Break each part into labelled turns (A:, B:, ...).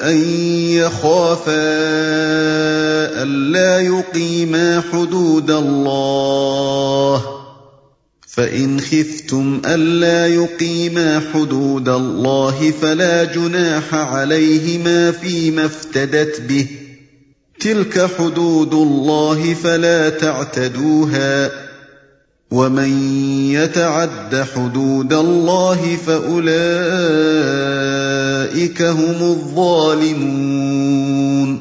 A: أن يخافا ألا يقيما حدود الله فإن خفتم ألا يقيما حدود الله فلا جناح عليهما فيما افتدت به تلك حدود الله فلا تعتدوها ومن يتعد حدود الله فأولئك هم الظالمون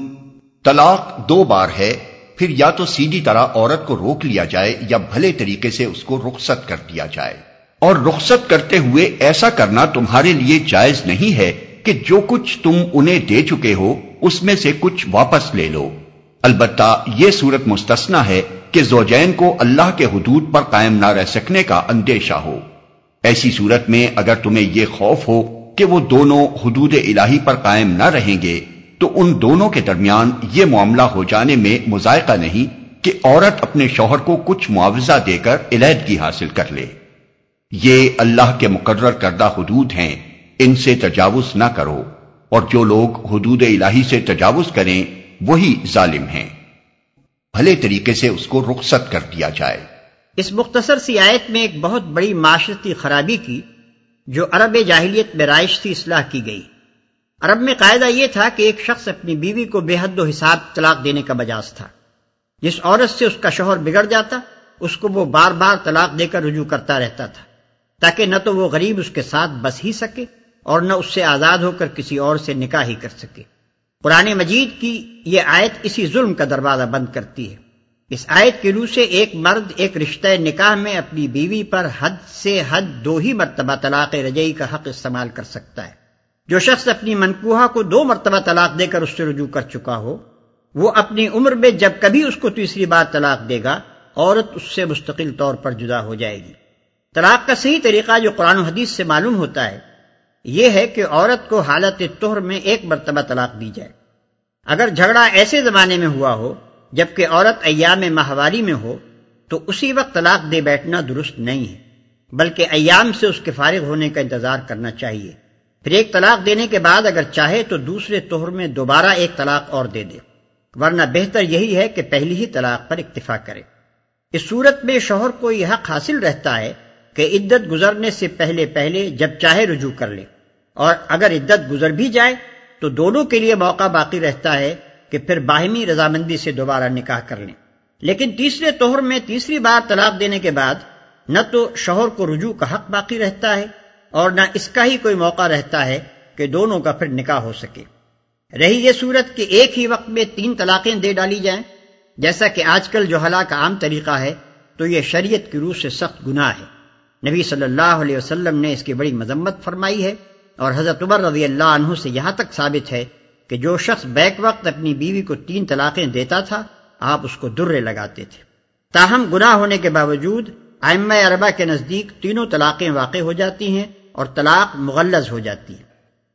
B: طلاق دو بار ہے، پھر یا تو سیدھی طرح عورت کو روک لیا جائے یا بھلے طریقے سے اس کو رخصت کر دیا جائے۔ اور رخصت کرتے ہوئے ایسا کرنا تمہارے لیے جائز نہیں ہے کہ جو کچھ تم انہیں دے چکے ہو، اس میں سے کچھ واپس لے لو۔ البتہ یہ صورت مستثنا ہے کہ زوجین کو اللہ کے حدود پر قائم نہ رہ سکنے کا اندیشہ ہو۔ ایسی صورت میں اگر تمہیں یہ خوف ہو کہ وہ دونوں حدود الہی پر قائم نہ رہیں گے، تو ان دونوں کے درمیان یہ معاملہ ہو جانے میں مذائقہ نہیں کہ عورت اپنے شوہر کو کچھ معاوضہ دے کر علیحدگی حاصل کر لے۔ یہ اللہ کے مقرر کردہ حدود ہیں، ان سے تجاوز نہ کرو۔ اور جو لوگ حدود الہی سے تجاوز کریں، وہی ظالم ہیں۔ بھلے طریقے سے اس کو رخصت کر دیا جائے۔
C: اس مختصر سی آیت میں ایک بہت بڑی معاشرتی خرابی کی جو عرب جاہلیت میں رائش تھی اصلاح کی گئی۔ عرب میں قاعدہ یہ تھا کہ ایک شخص اپنی بیوی کو بے حد و حساب طلاق دینے کا بجاز تھا۔ جس عورت سے اس کا شوہر بگڑ جاتا، اس کو وہ بار بار طلاق دے کر رجوع کرتا رہتا تھا، تاکہ نہ تو وہ غریب اس کے ساتھ بس ہی سکے اور نہ اس سے آزاد ہو کر کسی اور سے نکاح ہی کر سکے۔ پرانے مجید کی یہ آیت اسی ظلم کا دروازہ بند کرتی ہے۔ اس آیت کے روح سے ایک مرد، ایک رشتہ نکاح میں اپنی بیوی پر حد سے حد دو ہی مرتبہ طلاق رجعی کا حق استعمال کر سکتا ہے۔ جو شخص اپنی منقوہ کو دو مرتبہ طلاق دے کر اس سے رجوع کر چکا ہو، وہ اپنی عمر میں جب کبھی اس کو تیسری بار طلاق دے گا، عورت اس سے مستقل طور پر جدا ہو جائے گی۔ طلاق کا صحیح طریقہ جو قرآن و حدیث سے معلوم ہوتا ہے، یہ ہے کہ عورت کو حالت طہر میں ایک مرتبہ طلاق دی جائے۔ اگر جھگڑا ایسے زمانے میں ہوا ہو جبکہ عورت ایام ماہواری میں ہو تو اسی وقت طلاق دے بیٹھنا درست نہیں ہے، بلکہ ایام سے اس کے فارغ ہونے کا انتظار کرنا چاہیے۔ پھر ایک طلاق دینے کے بعد اگر چاہے تو دوسرے توہر میں دوبارہ ایک طلاق اور دے دے۔ ورنہ بہتر یہی ہے کہ پہلی ہی طلاق پر اکتفا کرے۔ اس صورت میں شوہر کو یہ حق حاصل رہتا ہے کہ عدت گزرنے سے پہلے پہلے جب چاہے رجوع کر لے۔ اور اگر عدت گزر بھی جائے تو دونوں کے لیے موقع باقی رہتا ہے کہ پھر باہمی رضامندی سے دوبارہ نکاح کر لیں۔ لیکن تیسرے توہر میں تیسری بار طلاق دینے کے بعد نہ تو شوہر کو رجوع کا حق باقی رہتا ہے اور نہ اس کا ہی کوئی موقع رہتا ہے کہ دونوں کا پھر نکاح ہو سکے۔ رہی یہ صورت کہ ایک ہی وقت میں تین طلاقیں دے ڈالی جائیں۔ جیسا کہ آج کل جو ہلاک کا عام طریقہ ہے، تو یہ شریعت کی روح سے سخت گناہ ہے۔ نبی صلی اللہ علیہ وسلم نے اس کی بڑی مذمت فرمائی ہے اور حضرت عمر رضی اللہ عنہ سے یہاں تک ثابت ہے کہ جو شخص بیک وقت اپنی بیوی کو تین طلاقیں دیتا تھا آپ اس کو درے لگاتے تھے۔ تاہم گناہ ہونے کے باوجود آئمہ اربا کے نزدیک تینوں طلاقیں واقع ہو جاتی ہیں اور طلاق مغلظ ہو جاتی ہے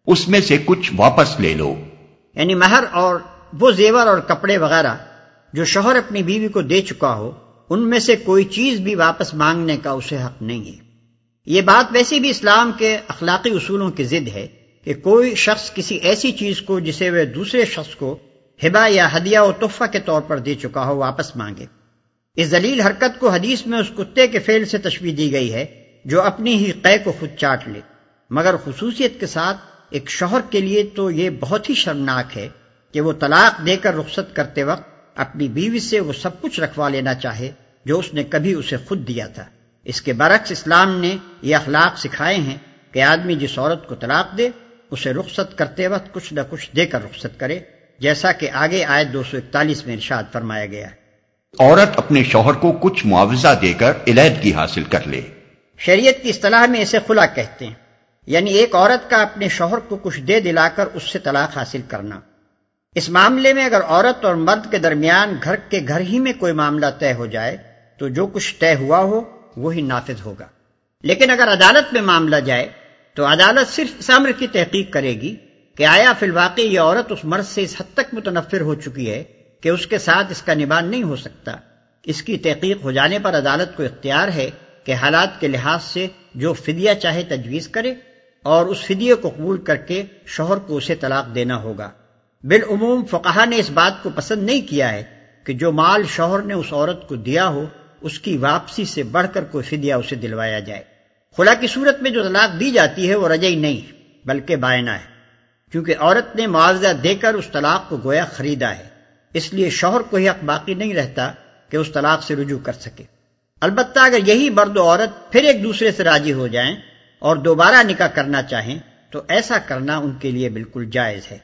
B: اس میں سے کچھ واپس لے لو۔
C: یعنی مہر اور وہ زیور اور کپڑے وغیرہ جو شوہر اپنی بیوی کو دے چکا ہو ان میں سے کوئی چیز بھی واپس مانگنے کا اسے حق نہیں ہے۔ یہ بات ویسے بھی اسلام کے اخلاقی اصولوں کی ضد ہے۔ کہ کوئی شخص کسی ایسی چیز کو جسے وہ دوسرے شخص کو ہبا یا ہدیہ و تحفہ کے طور پر دے چکا ہو واپس مانگے۔ اس ذلیل حرکت کو حدیث میں اس کتے کے فیل سے تشویح دی گئی ہے جو اپنی ہی قے کو خود چاٹ لے۔ مگر خصوصیت کے ساتھ ایک شوہر کے لیے تو یہ بہت ہی شرمناک ہے کہ وہ طلاق دے کر رخصت کرتے وقت اپنی بیوی سے وہ سب کچھ رکھوا لینا چاہے جو اس نے کبھی اسے خود دیا تھا۔ اس کے برعکس اسلام نے یہ اخلاق سکھائے ہیں کہ آدمی جس عورت کو طلاق دے اسے رخصت کرتے وقت کچھ نہ کچھ دے کر رخصت کرے جیسا کہ آگے آئے دو سو اکتالیس میں ارشاد فرمایا گیا۔ ہے
B: عورت اپنے شوہر کو کچھ معاوضہ دے کر علیحدگی حاصل کر لے۔
C: شریعت کی اصطلاح میں اسے خلا کہتے ہیں۔ یعنی ایک عورت کا اپنے شوہر کو کچھ دے دلا کر اس سے طلاق حاصل کرنا۔ اس معاملے میں اگر عورت اور مرد کے درمیان گھر کے گھر ہی میں کوئی معاملہ طے ہو جائے تو جو کچھ طے ہوا ہو وہی نافذ ہوگا۔ لیکن اگر عدالت میں معاملہ جائے تو عدالت صرف اس امر کی تحقیق کرے گی کہ آیا فی الواقع یہ عورت اس مرد سے اس حد تک متنفر ہو چکی ہے کہ اس کے ساتھ اس کا نبان نہیں ہو سکتا۔ اس کی تحقیق ہو جانے پر عدالت کو اختیار ہے کہ حالات کے لحاظ سے جو فدیہ چاہے تجویز کرے اور اس فدیے کو قبول کر کے شوہر کو اسے طلاق دینا ہوگا۔ بالعموم فقہ نے اس بات کو پسند نہیں کیا ہے کہ جو مال شوہر نے اس عورت کو دیا ہو، اس کی واپسی سے بڑھ کر کوئی فدیہ اسے دلوایا جائے۔ خلا کی صورت میں جو طلاق دی جاتی ہے وہ رجئی نہیں، بلکہ بائنا ہے۔ کیونکہ عورت نے معاوضہ دے کر اس طلاق کو گویا خریدا ہے۔ اس لیے شوہر کو ہی حق باقی نہیں رہتا کہ اس طلاق سے رجوع کر سکے۔ البتہ اگر یہی برد و عورت پھر ایک دوسرے سے راضی ہو جائیں اور دوبارہ نکاح کرنا چاہیں، تو ایسا کرنا ان کے لیے بالکل جائز ہے۔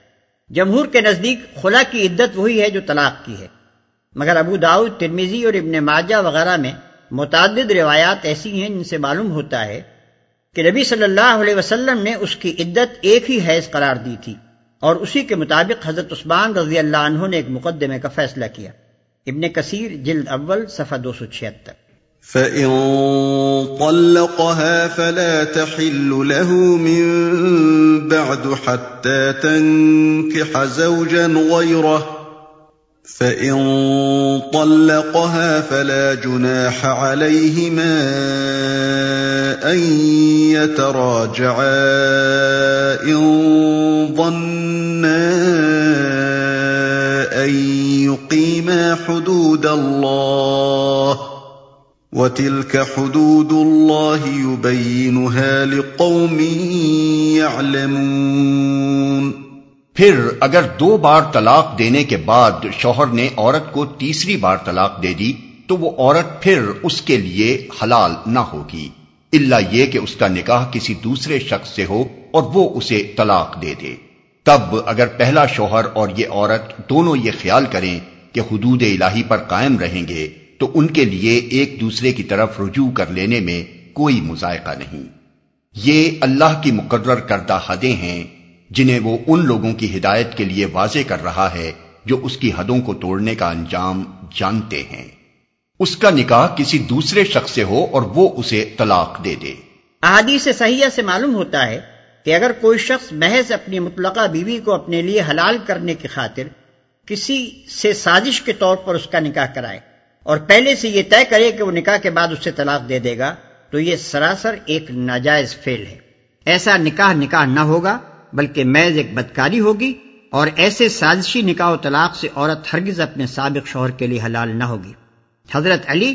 C: جمہور کے نزدیک خلا کی عدت وہی ہے جو طلاق کی ہے۔ مگر ابو داؤد ترمیزی اور ابن ماجہ وغیرہ میں متعدد روایات ایسی ہیں جن سے معلوم ہوتا ہے کہ نبی صلی اللہ علیہ وسلم نے اس کی عدت ایک ہی حیض قرار دی تھی اور اسی کے مطابق حضرت عثمان رضی اللہ عنہ نے ایک مقدمے کا فیصلہ کیا۔ ابن کثیر، جلد اول، صفحہ دو سو چھہتر۔
A: فَإِن طَلَّقَهَا فَلَا تَحِلُّ لَهُ مِن بَعْدُ حَتَّى تَنكِحَ زَوْجًا غَيْرَهُ۔ فَإِن طَلَّقَهَا فَلَا جُنَاحَ عَلَيْهِمَا أَن يَتَرَاجَعَا إِن ظَنَّا أَن يُقِيمَا حُدُودَ اللَّهِ وَتِلْكَ حُدُودُ اللَّهِ يُبَيِّنُهَا لِقَوْمٍ يَعْلَمُونَ
B: پھر اگر دو بار طلاق دینے کے بعد شوہر نے عورت کو تیسری بار طلاق دے دی، تو وہ عورت پھر اس کے لیے حلال نہ ہوگی۔ اللہ یہ کہ اس کا نکاح کسی دوسرے شخص سے ہو اور وہ اسے طلاق دے دے۔ تب اگر پہلا شوہر اور یہ عورت دونوں یہ خیال کریں کہ حدود الہی پر قائم رہیں گے، تو ان کے لیے ایک دوسرے کی طرف رجوع کر لینے میں کوئی مذائقہ نہیں۔ یہ اللہ کی مقرر کردہ حدیں ہیں۔ جنہیں وہ ان لوگوں کی ہدایت کے لیے واضح کر رہا ہے جو اس کی حدوں کو توڑنے کا انجام جانتے ہیں۔ اس کا نکاح کسی دوسرے شخص سے ہو اور وہ اسے طلاق دے دے۔
C: احادیث صحیحہ سے معلوم ہوتا ہے کہ اگر کوئی شخص محض اپنی مطلقہ بیوی کو اپنے لیے حلال کرنے کی خاطر کسی سے سازش کے طور پر اس کا نکاح کرائے اور پہلے سے یہ طے کرے کہ وہ نکاح کے بعد اسے طلاق دے دے گا تو یہ سراسر ایک ناجائز فیل ہے۔ ایسا نکاح نکاح نہ ہوگا بلکہ میز ایک بدکاری ہوگی اور ایسے سازشی نکاح و طلاق سے عورت ہرگز اپنے سابق شوہر کے لیے حلال نہ ہوگی۔ حضرت علی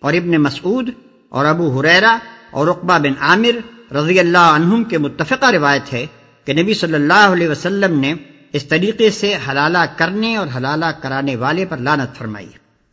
C: اور ابن مسعود اور ابو حریرا اور رقبہ بن عامر رضی اللہ عنہم کے متفقہ روایت ہے کہ نبی صلی اللہ علیہ وسلم نے اس طریقے سے حلالہ کرنے اور حلالہ کرانے والے پر لانت فرمائی۔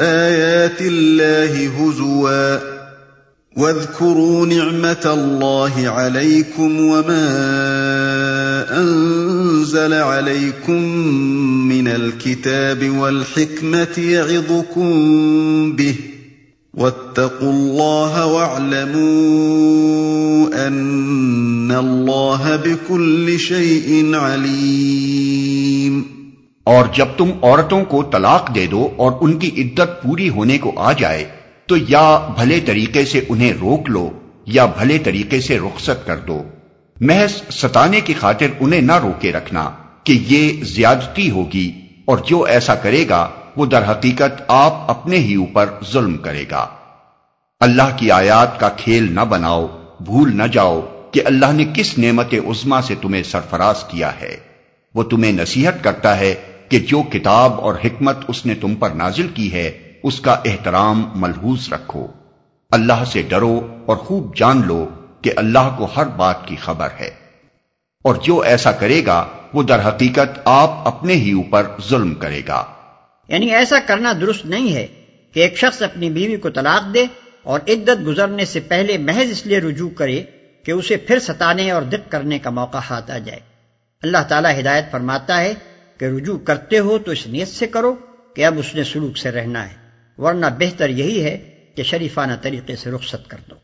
A: آيَاتِ اللَّهِ هُزُوًا وَاذْكُرُوا نِعْمَةَ اللَّهِ عَلَيْكُمْ وَمَا أَنزَلَ عَلَيْكُم مِّنَ الْكِتَابِ وَالْحِكْمَةِ يَعِظُكُم بِهِ وَاتَّقُوا اللَّهَ وَاعْلَمُوا أَنَّ اللَّهَ بِكُلِّ شَيْءٍ عَلِيمٌ
B: اور جب تم عورتوں کو طلاق دے دو اور ان کی عدت پوری ہونے کو آ جائے، تو یا بھلے طریقے سے انہیں روک لو، یا بھلے طریقے سے رخصت کر دو۔ محض ستانے کی خاطر انہیں نہ روکے رکھنا کہ یہ زیادتی ہوگی، اور جو ایسا کرے گا، وہ در حقیقت آپ اپنے ہی اوپر ظلم کرے گا۔ اللہ کی آیات کا کھیل نہ بناؤ، بھول نہ جاؤ کہ اللہ نے کس نعمت عظما سے تمہیں سرفراز کیا ہے۔ وہ تمہیں نصیحت کرتا ہے کہ جو کتاب اور حکمت اس نے تم پر نازل کی ہے، اس کا احترام ملحوظ رکھو۔ اللہ سے ڈرو اور خوب جان لو کہ اللہ کو ہر بات کی خبر ہے۔ اور جو ایسا کرے گا، وہ در حقیقت آپ اپنے ہی اوپر ظلم کرے گا۔
C: یعنی ایسا کرنا درست نہیں ہے کہ ایک شخص اپنی بیوی کو طلاق دے اور عدت گزرنے سے پہلے محض اس لیے رجوع کرے کہ اسے پھر ستانے اور دق کرنے کا موقع ہاتھ آ جائے۔ اللہ تعالیٰ ہدایت فرماتا ہے کہ رجوع کرتے ہو تو اس نیت سے کرو کہ اب اس نے سلوک سے رہنا ہے ورنہ بہتر یہی ہے کہ شریفانہ طریقے سے رخصت کر دو۔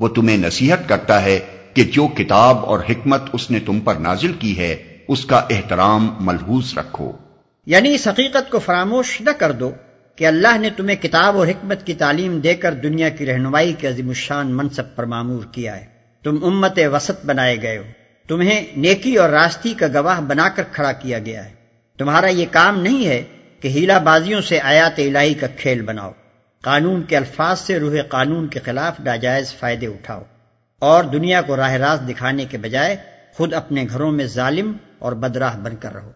B: وہ تمہیں نصیحت کرتا ہے کہ جو کتاب اور حکمت اس نے تم پر نازل کی ہے اس کا احترام ملحوظ رکھو۔
C: یعنی اس حقیقت کو فراموش نہ کر دو کہ اللہ نے تمہیں کتاب اور حکمت کی تعلیم دے کر دنیا کی رہنمائی کے عظیم الشان منصب پر معمور کیا ہے۔ تم امت وسط بنائے گئے ہو۔ تمہیں نیکی اور راستی کا گواہ بنا کر کھڑا کیا گیا ہے۔ تمہارا یہ کام نہیں ہے کہ ہیلا بازیوں سے آیات الہی کا کھیل بناؤ، قانون کے الفاظ سے روح قانون کے خلاف ناجائز فائدے اٹھاؤ، اور دنیا کو راہ راست دکھانے کے بجائے خود اپنے گھروں میں ظالم اور بدراہ بن کر رہو۔